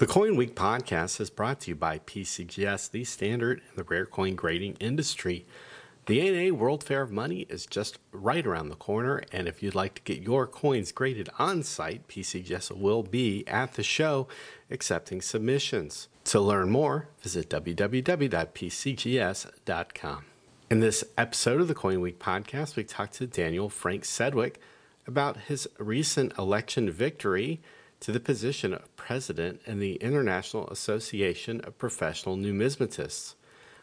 The Coin Week podcast is brought to you by PCGS, the standard in the rare coin grading industry. The ANA World Fair of Money is just right around the corner, and if you'd like to get your coins graded on site, PCGS will be at the show accepting submissions. To learn more, visit www.pcgs.com. In this episode of the Coin Week podcast, we talked to Daniel Frank Sedwick about his recent election victory to the position of president in the International Association of Professional Numismatists.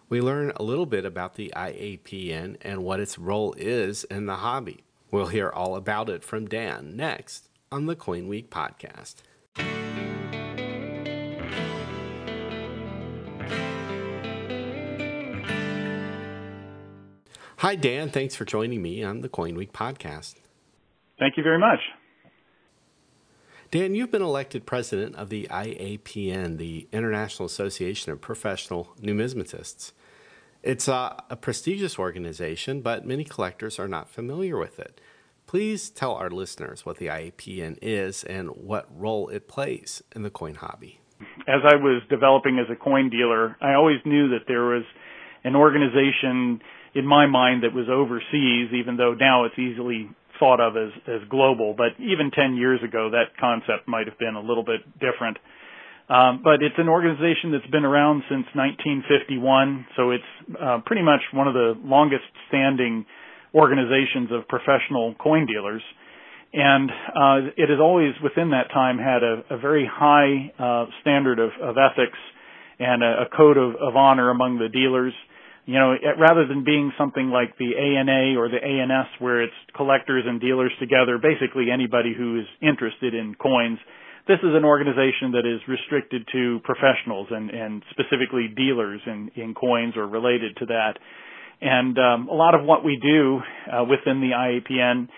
We learn a little bit about the IAPN and what its role is in the hobby. We'll hear all about it from Dan next on the Coin Week podcast. Hi, Dan. Thanks for joining me on the Coin Week podcast. Thank you very much. Dan, you've been elected president of the IAPN, the International Association of Professional Numismatists. It's a, a, prestigious organization, but many collectors are not familiar with it. Please tell our listeners what the IAPN is and what role it plays in the coin hobby. As I was developing as a coin dealer, I always knew that there was an organization in my mind that was overseas, even though now it's easily thought of as, as global, but even 10 years ago, that concept might have been a little bit different. Um, but it's an organization that's been around since 1951, so it's uh, pretty much one of the longest standing organizations of professional coin dealers. And uh, it has always, within that time, had a, a very high uh, standard of, of ethics and a, a code of, of honor among the dealers you know, rather than being something like the ANA or the ANS where it's collectors and dealers together, basically anybody who is interested in coins, this is an organization that is restricted to professionals and, and specifically dealers in, in coins or related to that. And um, a lot of what we do uh, within the IAPN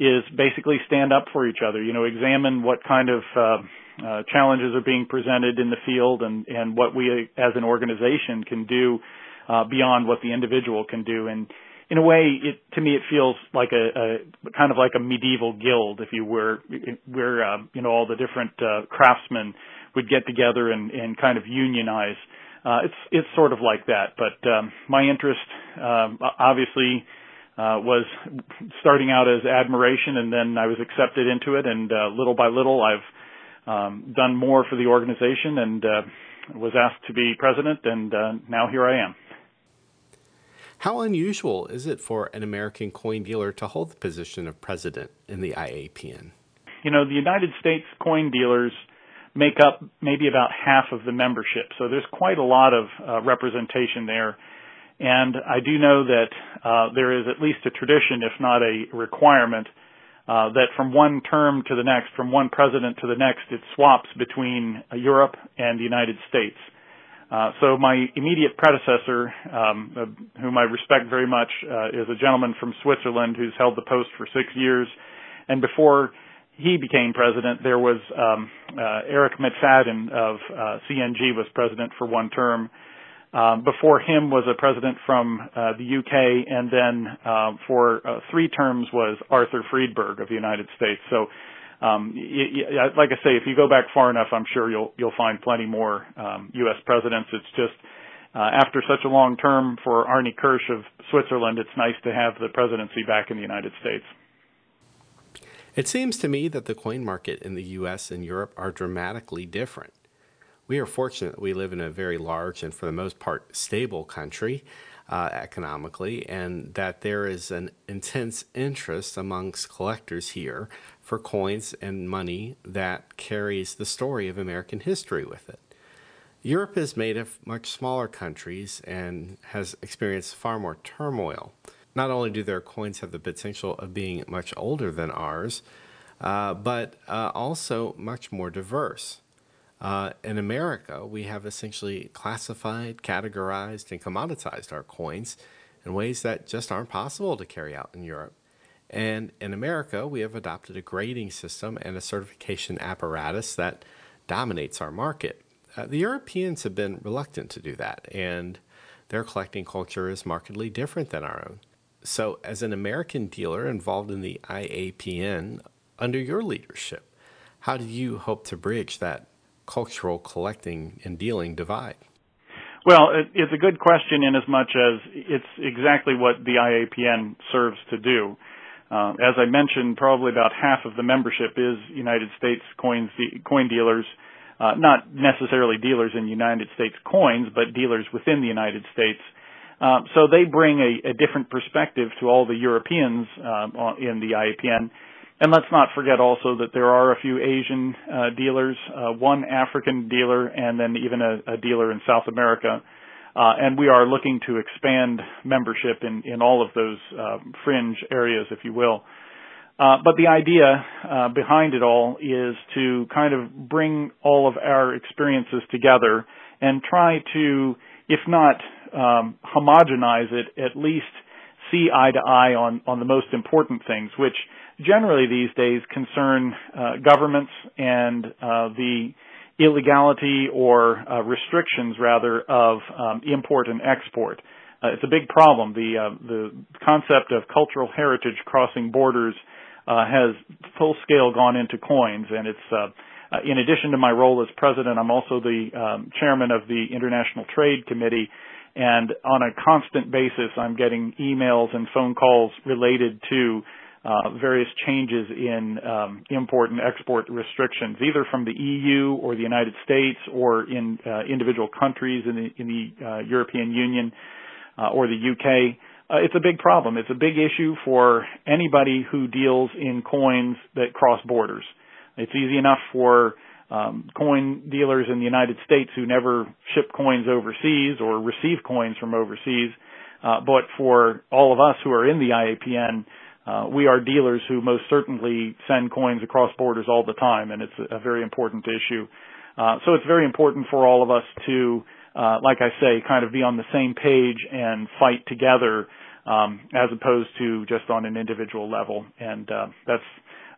is basically stand up for each other. You know, examine what kind of uh, uh, challenges are being presented in the field and, and what we as an organization can do uh, beyond what the individual can do. And in a way, it to me it feels like a, a kind of like a medieval guild, if you were, where uh, you know all the different uh, craftsmen would get together and, and kind of unionize. Uh, it's it's sort of like that. But um, my interest, um, obviously. Uh, was starting out as admiration, and then I was accepted into it, and uh, little by little, I've um, done more for the organization, and uh, was asked to be president, and uh, now here I am. How unusual is it for an American coin dealer to hold the position of president in the IAPN? You know, the United States coin dealers make up maybe about half of the membership, so there's quite a lot of uh, representation there. And I do know that uh, there is at least a tradition, if not a requirement, uh, that from one term to the next, from one president to the next, it swaps between Europe and the United States. Uh, so my immediate predecessor, um, uh, whom I respect very much, uh, is a gentleman from Switzerland who's held the post for six years. And before he became president, there was um, uh, Eric McFadden of uh, CNG was president for one term. Um, before him was a president from uh, the UK, and then for uh, three terms was Arthur Friedberg of the United States. So um, like I say, if you go back far enough, I'm sure you'll you'll find plenty more um, U.S. presidents. It's just uh, after such a long term for Arne Kirsch of Switzerland, it's nice to have the presidency back in the United States. It seems to me that the coin market in the U.S. and Europe are dramatically different. We are fortunate that we live in a very large and, for the most part, stable country uh, economically, and that there is an intense interest amongst collectors here for coins and money that carries the story of American history with it. Europe is made of much smaller countries and has experienced far more turmoil. Not only do their coins have the potential of being much older than ours, uh, but uh, also much more diverse. Uh, in America, we have essentially classified, categorized, and commoditized our coins in ways that just aren't possible to carry out in Europe. And in America, we have adopted a grading system and a certification apparatus that dominates our market. Uh, the Europeans have been reluctant to do that, and their collecting culture is markedly different than our own. So, as an American dealer involved in the IAPN under your leadership, how do you hope to bridge that cultural collecting and dealing divide? Well, it's a good question in as much as it's exactly what the IAPN serves to do. Uh, as I mentioned, probably about half of the membership is United States coins, coin dealers, uh, not necessarily dealers in United States coins, but dealers within the United States. Uh, so they bring a, a, different perspective to all the Europeans uh, in the IAPN. And let's not forget also that there are a few Asian uh, dealers, uh, one African dealer, and then even a, a dealer in South America. Uh, and we are looking to expand membership in, in all of those uh, fringe areas, if you will. Uh, but the idea uh, behind it all is to kind of bring all of our experiences together and try to, if not um, homogenize it, at least see eye to eye on, on the most important things, which generally these days concern uh, governments and uh, the illegality or uh, restrictions rather of um, import and export. Uh, it's a big problem. The uh, the concept of cultural heritage crossing borders uh, has full scale gone into coins, and it's in addition to my role as president, I'm also the um, chairman of the International Trade Committee. And on a constant basis, I'm getting emails and phone calls related to uh, various changes in um, import and export restrictions, either from the EU or the United States or in uh, individual countries in the, in the uh, European Union uh, or the UK. Uh, it's a big problem. It's a big issue for anybody who deals in coins that cross borders. It's easy enough for um, coin dealers in the United States who never ship coins overseas or receive coins from overseas, uh, but for all of us who are in the IAPN, uh, we are dealers who most certainly send coins across borders all the time, and it's a, very important issue. Uh, so it's very important for all of us to, uh, like I say, kind of be on the same page and fight together, um, as opposed to just on an individual level. And uh, that's,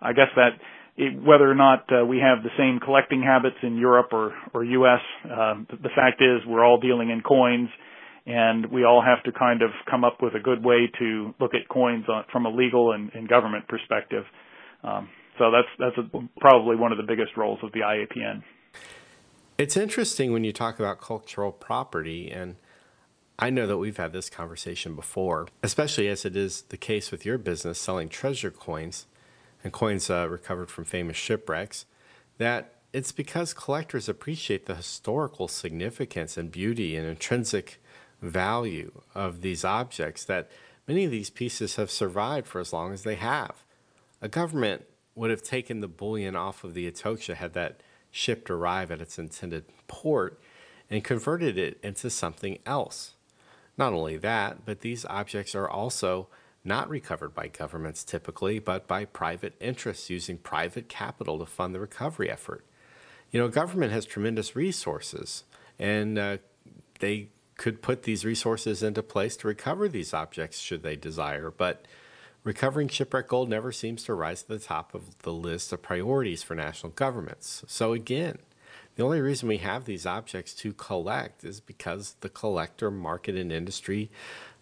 I guess that it, whether or not uh, we have the same collecting habits in Europe or or U.S., uh, the fact is we're all dealing in coins and we all have to kind of come up with a good way to look at coins on, from a legal and, and government perspective. Um, so that's that's a, probably one of the biggest roles of the IAPN. It's interesting when you talk about cultural property, and I know that we've had this conversation before, especially as it is the case with your business selling treasure coins and coins uh, recovered from famous shipwrecks. That it's because collectors appreciate the historical significance and beauty and intrinsic value of these objects that many of these pieces have survived for as long as they have. A government would have taken the bullion off of the Atocha had that ship arrive at its intended port and converted it into something else. Not only that, but these objects are also not recovered by governments typically, but by private interests using private capital to fund the recovery effort. You know, government has tremendous resources, and uh, they could put these resources into place to recover these objects should they desire, but recovering shipwreck gold never seems to rise to the top of the list of priorities for national governments. So again, the only reason we have these objects to collect is because the collector market and industry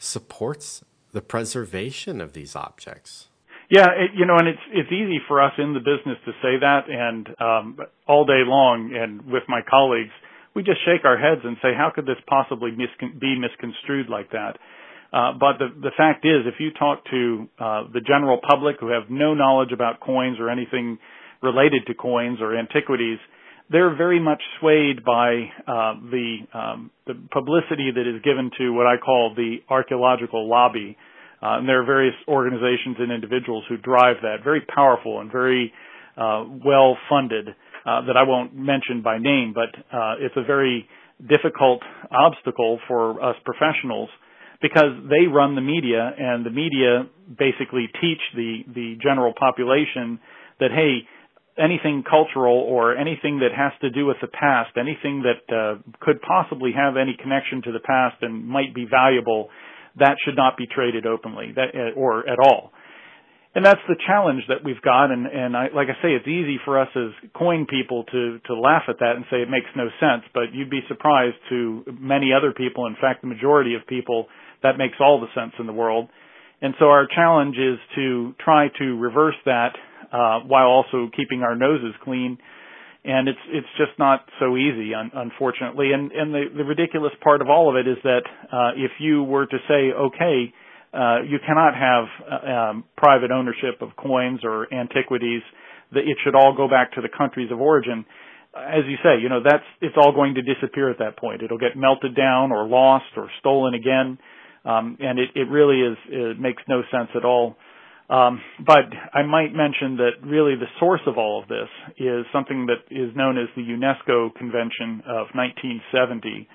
supports the preservation of these objects. Yeah, it, you know, and it's it's easy for us in the business to say that, and um, all day long, and with my colleagues, we just shake our heads and say, how could this possibly miscon- be misconstrued like that? Uh, but the, the fact is, if you talk to uh, the general public who have no knowledge about coins or anything related to coins or antiquities, they're very much swayed by uh, the um, the publicity that is given to what I call the archaeological lobby. Uh, and there are various organizations and individuals who drive that, very powerful and very uh, well funded uh, that I won't mention by name, but uh, it's a very difficult obstacle for us professionals because they run the media and the media basically teach the the general population that hey anything cultural or anything that has to do with the past anything that uh, could possibly have any connection to the past and might be valuable that should not be traded openly that uh, or at all and that's the challenge that we've got. And, and I, like I say, it's easy for us as coin people to, to laugh at that and say it makes no sense, but you'd be surprised to many other people, in fact, the majority of people, that makes all the sense in the world. And so our challenge is to try to reverse that, uh, while also keeping our noses clean and it's it's just not so easy, un- unfortunately. And and the the ridiculous part of all of it is that uh, if you were to say, okay, uh, you cannot have uh, um, private ownership of coins or antiquities, it should all go back to the countries of origin. As you say, you know that's it's all going to disappear at that point. It'll get melted down or lost or stolen again, um, and it, it really is it makes no sense at all. Um, but I might mention that really the source of all of this is something that is known as the UNESCO Convention of 1970,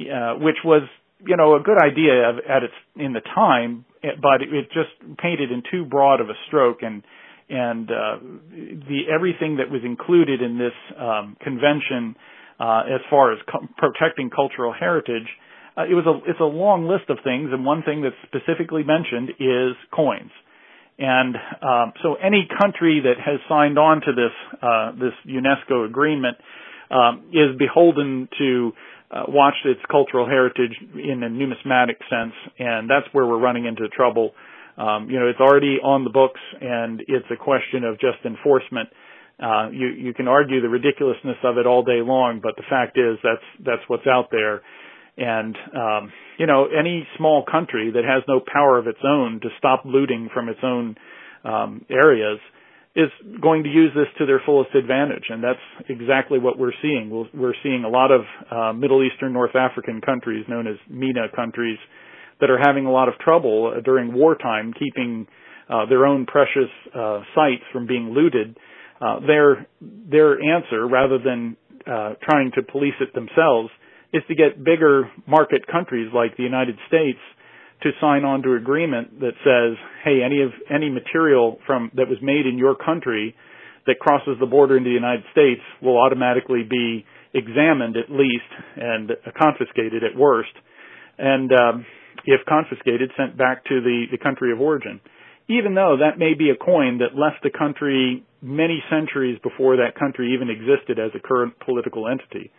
uh, which was, you know, a good idea at its in the time, but it just painted in too broad of a stroke, and and uh, the everything that was included in this um, convention, uh, as far as co- protecting cultural heritage, uh, it was a it's a long list of things, and one thing that's specifically mentioned is coins. And um, so any country that has signed on to this uh, this UNESCO agreement um, is beholden to uh, watch its cultural heritage in a numismatic sense, and that's where we're running into trouble. Um, you know, it's already on the books, and it's a question of just enforcement. Uh, you you can argue the ridiculousness of it all day long, but the fact is that's that's what's out there. And um, you know, any small country that has no power of its own to stop looting from its own um, areas is going to use this to their fullest advantage, and that's exactly what we're seeing. We're seeing a lot of uh, Middle Eastern, North African countries, known as MENA countries, that are having a lot of trouble uh, during wartime keeping uh, their own precious uh, sites from being looted. Uh, their their answer, rather than uh, trying to police it themselves, is to get bigger market countries like the United States to sign on to agreement that says, hey, any of any material from that was made in your country that crosses the border into the United States will automatically be examined at least and confiscated at worst, and um, if confiscated, sent back to the the country of origin. Even though that may be a coin that left the country many centuries before that country even existed as a current political entity.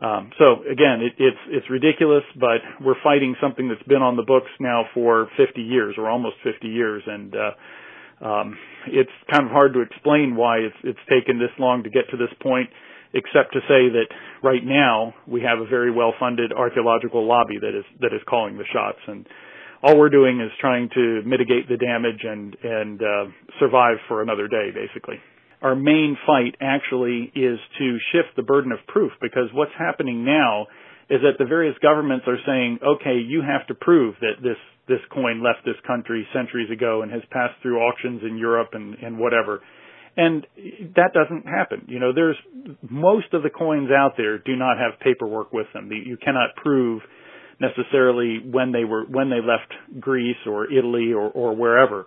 Um, so again, it, it's it's ridiculous, but we're fighting something that's been on the books now for 50 years or almost 50 years, and uh, um, it's kind of hard to explain why it's it's taken this long to get to this point, except to say that right now we have a very well-funded archaeological lobby that is that is calling the shots, and all we're doing is trying to mitigate the damage and and uh, survive for another day, basically our main fight actually is to shift the burden of proof because what's happening now is that the various governments are saying, okay, you have to prove that this this coin left this country centuries ago and has passed through auctions in Europe and, and whatever. And that doesn't happen. You know, there's most of the coins out there do not have paperwork with them. You cannot prove necessarily when they were when they left Greece or Italy or, or wherever.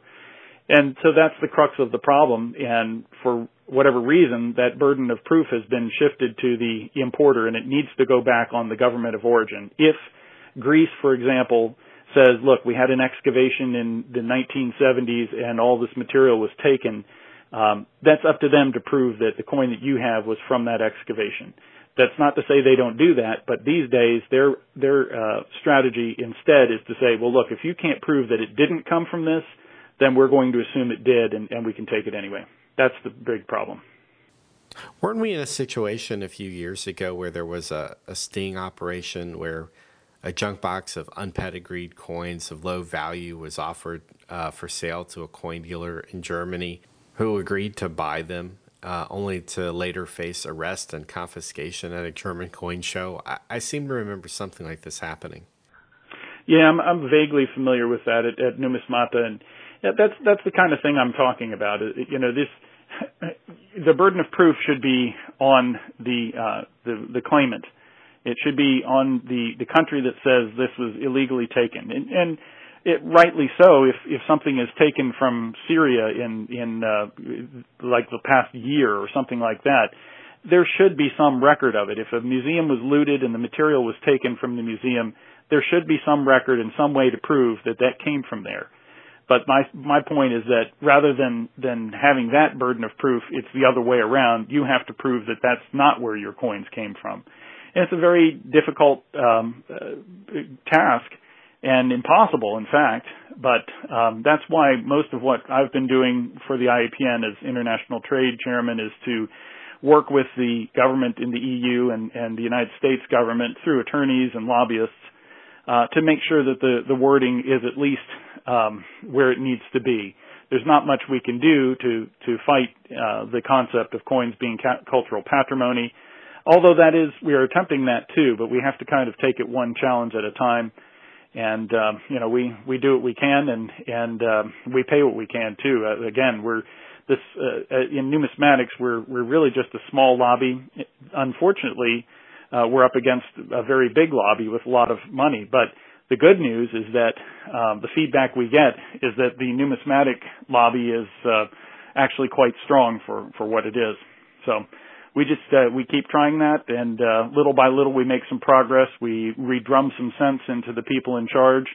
And so that's the crux of the problem. And for whatever reason, that burden of proof has been shifted to the importer and it needs to go back on the government of origin. If Greece, for example, says, look, we had an excavation in the 1970s and all this material was taken, um, that's up to them to prove that the coin that you have was from that excavation. That's not to say they don't do that, but these days their their uh, strategy instead is to say, well, look, if you can't prove that it didn't come from this, then we're going to assume it did and, and we can take it anyway. That's the big problem. Weren't we in a situation a few years ago where there was a, a sting operation where a junk box of unpedigreed coins of low value was offered uh, for sale to a coin dealer in Germany who agreed to buy them, uh, only to later face arrest and confiscation at a German coin show? I, I seem to remember something like this happening. Yeah, I'm, I'm vaguely familiar with that at, at Numismata, and yeah, that's that's the kind of thing I'm talking about. You know, this the burden of proof should be on the uh, the, the claimant. It should be on the the country that says this was illegally taken, and, and it rightly so. If if something is taken from Syria in in uh, like the past year or something like that, there should be some record of it. If a museum was looted and the material was taken from the museum, there should be some record and some way to prove that that came from there. But my my point is that rather than than having that burden of proof, it's the other way around. You have to prove that that's not where your coins came from, and it's a very difficult um, uh, task and impossible, in fact. But um, that's why most of what I've been doing for the IAPN as international trade chairman is to work with the government in the EU and, and the United States government through attorneys and lobbyists uh, to make sure that the, the wording is at least um, where it needs to be. There's not much we can do to to fight uh, the concept of coins being ca- cultural patrimony, although that is we are attempting that too. But we have to kind of take it one challenge at a time, and um, you know we we do what we can and and uh, we pay what we can too. Uh, again, we're this uh, uh, in numismatics we're we're really just a small lobby. Unfortunately, uh, we're up against a very big lobby with a lot of money, but the good news is that um, the feedback we get is that the numismatic lobby is uh, actually quite strong for for what it is. So we just uh, we keep trying that, and uh, little by little we make some progress. We redrum some sense into the people in charge.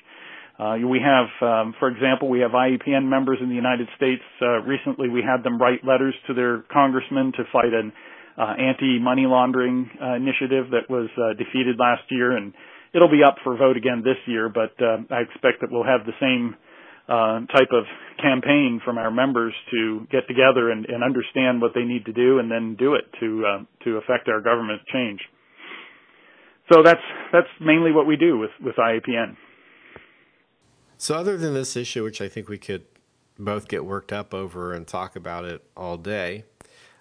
Uh, we have, um, for example, we have IAPN members in the United States. Uh, recently, we had them write letters to their congressman to fight an uh, anti-money laundering uh, initiative that was uh, defeated last year, and it'll be up for vote again this year, but uh, I expect that we'll have the same uh, type of campaign from our members to get together and, and understand what they need to do and then do it to uh, to affect our government change. So that's that's mainly what we do with with IAPN. So other than this issue, which I think we could both get worked up over and talk about it all day,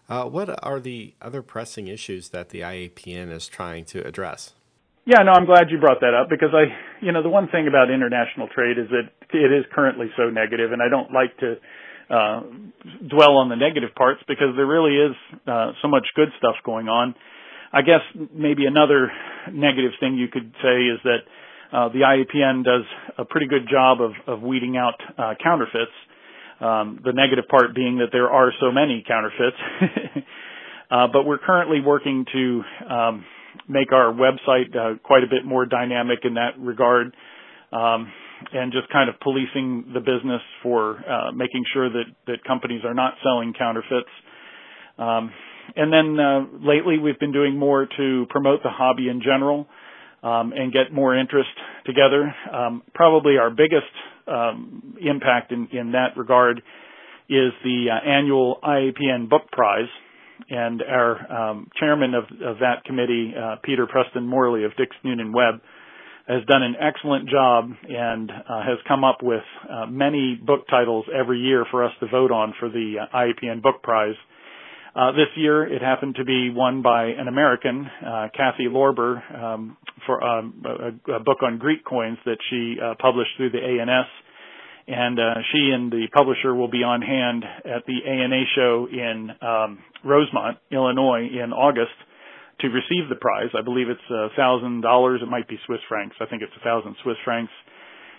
uh, what are the other pressing issues that the IAPN is trying to address? Yeah, no, I'm glad you brought that up because I, you know, the one thing about international trade is that it is currently so negative, and I don't like to uh, dwell on the negative parts because there really is uh, so much good stuff going on. I guess maybe another negative thing you could say is that uh, the IAPN does a pretty good job of, of weeding out uh, counterfeits. Um, the negative part being that there are so many counterfeits. uh, but we're currently working to um, make our website uh, quite a bit more dynamic in that regard, um, and just kind of policing the business for uh, making sure that that companies are not selling counterfeits. Um, and then uh, lately, we've been doing more to promote the hobby in general um, and get more interest together. Um, probably our biggest um, impact in, in that regard is the uh, annual IAPN Book Prize and our um, chairman of, of, that committee, uh, Peter Preston Morley of Dix Noonan Webb, has done an excellent job and uh, has come up with uh, many book titles every year for us to vote on for the uh, IAPN Book Prize. Uh, this year, it happened to be won by an American, uh, Kathy Lorber, um, for um, a, a, book on Greek coins that she published through the ANS and uh, she and the publisher will be on hand at the ANA show in um, Rosemont, Illinois, in August to receive the prize. I believe it's a thousand dollars. It might be Swiss francs. I think it's a thousand Swiss francs.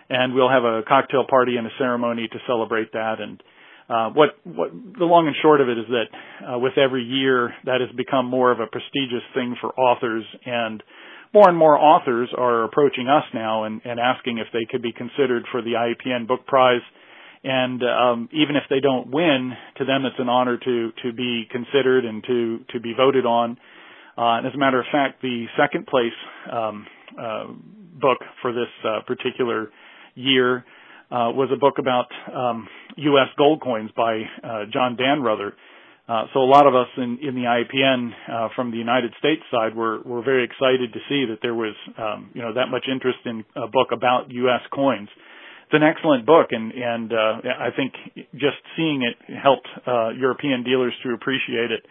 And we'll have a cocktail party and a ceremony to celebrate that. And uh, what what the long and short of it is that uh, with every year that has become more of a prestigious thing for authors and more and more authors are approaching us now and, and asking if they could be considered for the IAPN Book Prize. And um, even if they don't win, to them it's an honor to to be considered and to to be voted on. Uh, and as a matter of fact, the second place um, uh, book for this uh, particular year uh, was a book about um, U.S. gold coins by uh, John Dannreuther. Uh, so a lot of us in, in the IAPN uh, from the United States side were, were very excited to see that there was um, you know that much interest in a book about U.S. coins. It's an excellent book, and and uh, I think just seeing it helped uh, European dealers to appreciate it.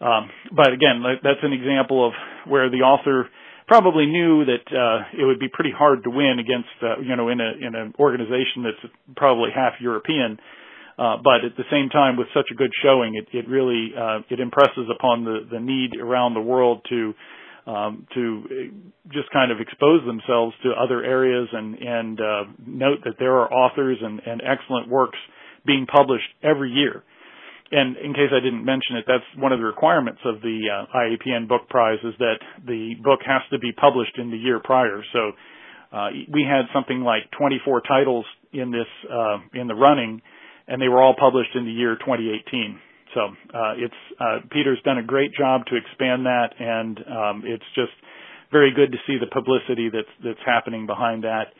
Um, but again, that's an example of where the author probably knew that uh, it would be pretty hard to win against uh, you know in a in an organization that's probably half European. Uh, but at the same time, with such a good showing, it, it really uh, it impresses upon the, the need around the world to um, to just kind of expose themselves to other areas and and uh, note that there are authors and, and excellent works being published every year. And in case I didn't mention it, that's one of the requirements of the uh, IAPN Book Prize is that the book has to be published in the year prior. So uh, we had something like 24 titles in this uh, in the running and they were all published in the year 2018. So uh, it's uh, Peter's done a great job to expand that, and um, it's just very good to see the publicity that's that's happening behind that.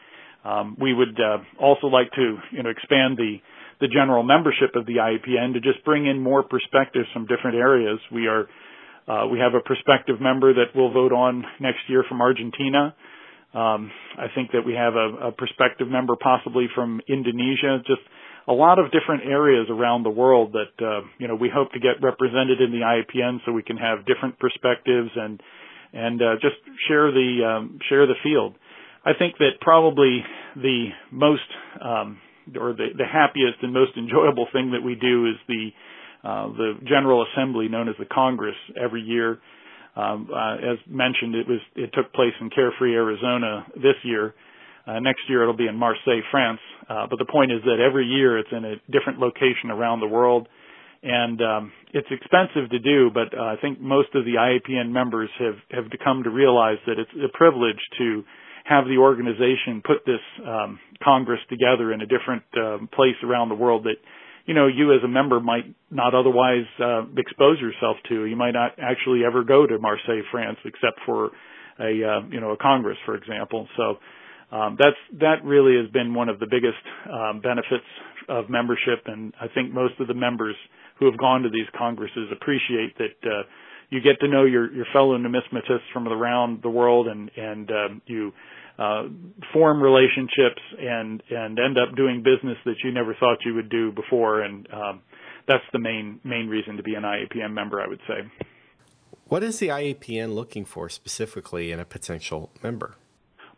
Um, we would uh, also like to you know expand the the general membership of the IAPN to just bring in more perspectives from different areas. We are Uh, we have a prospective member that we'll vote on next year from Argentina. Um, I think that we have a, a prospective member possibly from Indonesia. Just a lot of different areas around the world that uh, you know we hope to get represented in the IAPN so we can have different perspectives and and uh, just share the um, share the field. I think that probably the most um, or the, the happiest and most enjoyable thing that we do is the uh, the General Assembly known as the Congress every year. Um, uh, as mentioned, it was it took place in Carefree, Arizona this year. Uh, next year it'll be in Marseille, France. Uh, but the point is that every year it's in a different location around the world, and um, it's expensive to do. But uh, I think most of the IAPN members have have come to realize that it's a privilege to have the organization put this um, Congress together in a different um, place around the world that you know you as a member might not otherwise uh, expose yourself to. You might not actually ever go to Marseille, France, except for a uh, you know a Congress, for example. So um, that's that really has been one of the biggest um, benefits of membership, and I think most of the members who have gone to these congresses appreciate that. Uh, you get to know your, your fellow numismatists from around the world and, and um, you uh, form relationships and and end up doing business that you never thought you would do before, and um, that's the main main reason to be an IAPN member, I would say. What is the IAPN looking for specifically in a potential member?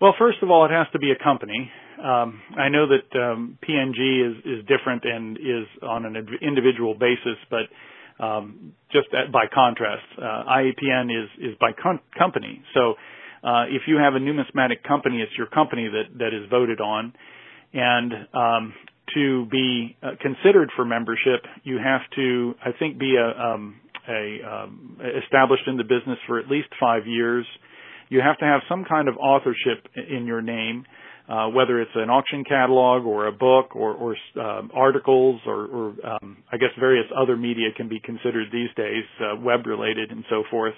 Well, first of all, it has to be a company. Um, I know that um, PNG is is different and is on an individual basis, but um, just at, by contrast, uh, IAPN is is by com- company. So uh, if you have a numismatic company, it's your company that, that is voted on. And um, to be uh, considered for membership, you have to, I think, be a, um, a um, established in the business for at least five years. You have to have some kind of authorship in your name, uh, whether it's an auction catalog or a book or, or uh, articles or, or um, I guess various other media can be considered these days, uh, web related and so forth.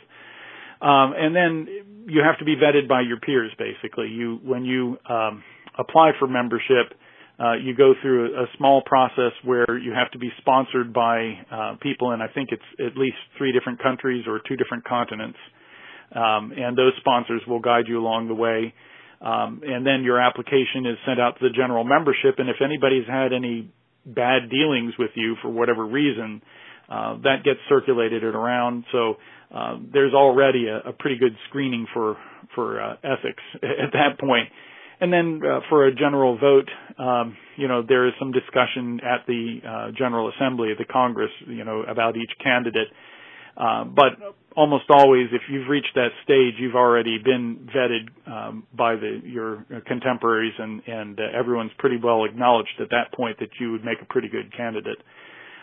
Um, and then you have to be vetted by your peers. Basically, you when you um, apply for membership, uh, you go through a, a, small process where you have to be sponsored by uh, people, and I think it's at least three different countries or two different continents. Um, and those sponsors will guide you along the way. Um, and then your application is sent out to the general membership, and if anybody's had any bad dealings with you for whatever reason, uh, that gets circulated around. So uh, there's already a, a, pretty good screening for for uh, ethics at that point. And then uh, for a general vote, um, you know, there is some discussion at the uh, General Assembly of the Congress, you know, about each candidate. Uh, but almost always, if you've reached that stage, you've already been vetted um, by the, your contemporaries, and, and uh, everyone's pretty well acknowledged at that point that you would make a pretty good candidate.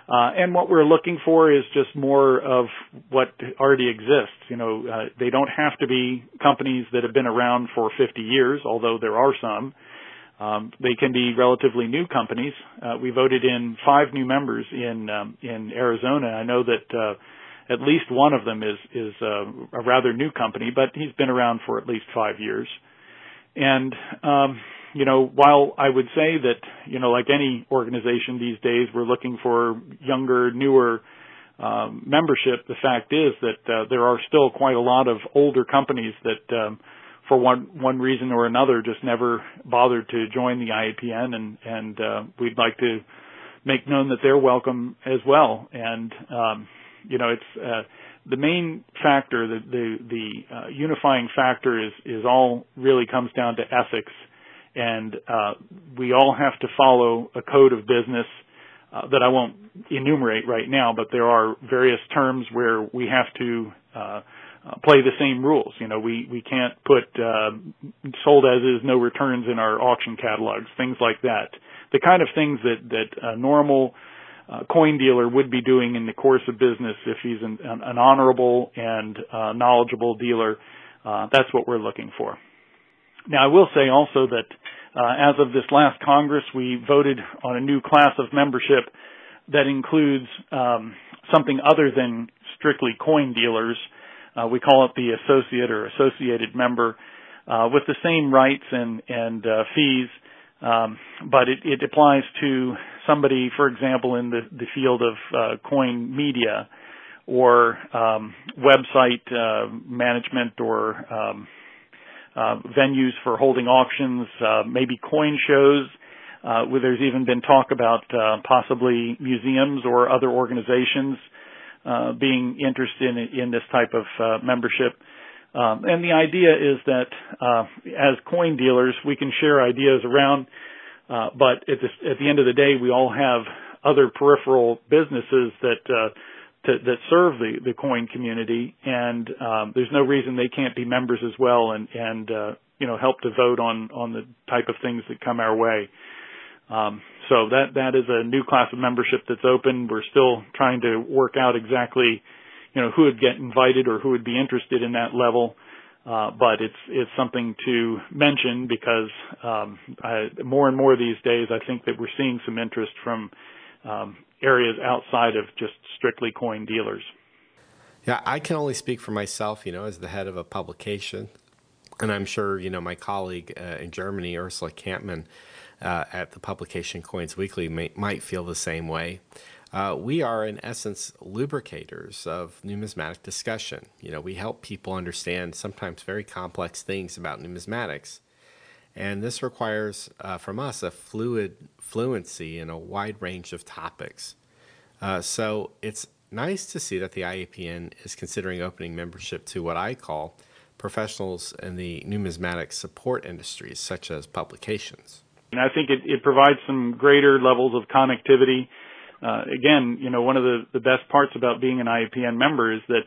Uh, and what we're looking for is just more of what already exists. You know, uh, they don't have to be companies that have been around for 50 years, although there are some. Um, they can be relatively new companies. Uh, we voted in five new members in um, in Arizona. I know that uh, at least one of them is is uh, a rather new company, but he's been around for at least five years. And um, you know, while I would say that, you know, like any organization these days, we're looking for younger, newer um, membership, the fact is that uh, there are still quite a lot of older companies that, um, for one one reason or another, just never bothered to join the IAPN, and and uh, we'd like to make known that they're welcome as well. And um, you know, it's uh, the main factor, the the, the uh, unifying factor is is all really comes down to ethics and uh, we all have to follow a code of business uh, that I won't enumerate right now, but there are various terms where we have to uh, uh play the same rules. You know, we we can't put uh, sold as is, no returns in our auction catalogs, things like that. The kind of things that that a normal uh, coin dealer would be doing in the course of business if he's an, an honorable and uh, knowledgeable dealer. Uh, that's what we're looking for. Now, I will say also that uh, as of this last Congress, we voted on a new class of membership that includes um, something other than strictly coin dealers. Uh, we call it the associate or associated member, uh, with the same rights and and fees, um, but it, it, applies to somebody, for example, in the, the field of uh, coin media or um, website uh, management or um, uh, venues for holding auctions, uh, maybe coin shows. Uh, where there's even been talk about uh, possibly museums or other organizations uh, being interested in, in, this type of uh, membership. Um, and the idea is that uh, as coin dealers, we can share ideas around, uh, but at, this, at the end of the day, we all have other peripheral businesses that uh, to, that serve the, the coin community, and um, there's no reason they can't be members as well, and and uh, you know help to vote on on the type of things that come our way. Um, so that that is a new class of membership that's open. We're still trying to work out exactly, you know, who would get invited or who would be interested in that level. Uh, but it's it's something to mention because um, I, more and more these days, I think that we're seeing some interest from um, areas outside of just strictly coin dealers. Yeah, I can only speak for myself, you know, as the head of a publication. And I'm sure, you know, my colleague uh, in Germany, Ursula Kampmann, uh, at the publication Coins Weekly, may, might feel the same way. Uh, we are, in essence, lubricators of numismatic discussion. You know, we help people understand sometimes very complex things about numismatics and this requires uh, from us a fluid fluency in a wide range of topics. Uh, so it's nice to see that the IAPN is considering opening membership to what I call professionals in the numismatic support industries, such as publications. And I think it, it provides some greater levels of connectivity. Uh, again, you know, one of the, the best parts about being an IAPN member is that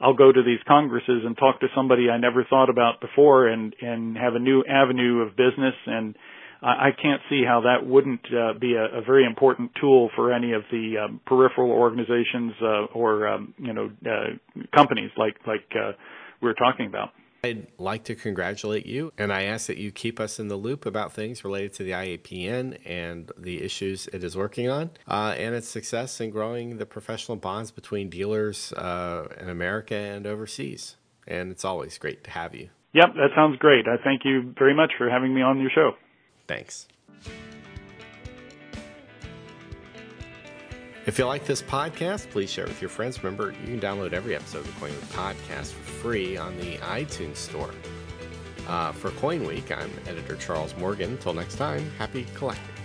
I'll go to these congresses and talk to somebody I never thought about before and and have a new avenue of business and I can't see how that wouldn't uh, be a, a, very important tool for any of the um, peripheral organizations uh, or um, you know uh, companies like like uh, we are talking about. I'd like to congratulate you, and I ask that you keep us in the loop about things related to the IAPN and the issues it is working on, uh, and its success in growing the professional bonds between dealers uh, in America and overseas. And it's always great to have you. Yep, that sounds great. I thank you very much for having me on your show. Thanks. If you like this podcast, please share it with your friends. Remember, you can download every episode of Coin Week podcast for free on the iTunes Store. Uh, for Coin Week, I'm editor Charles Morgan. Until next time, happy collecting.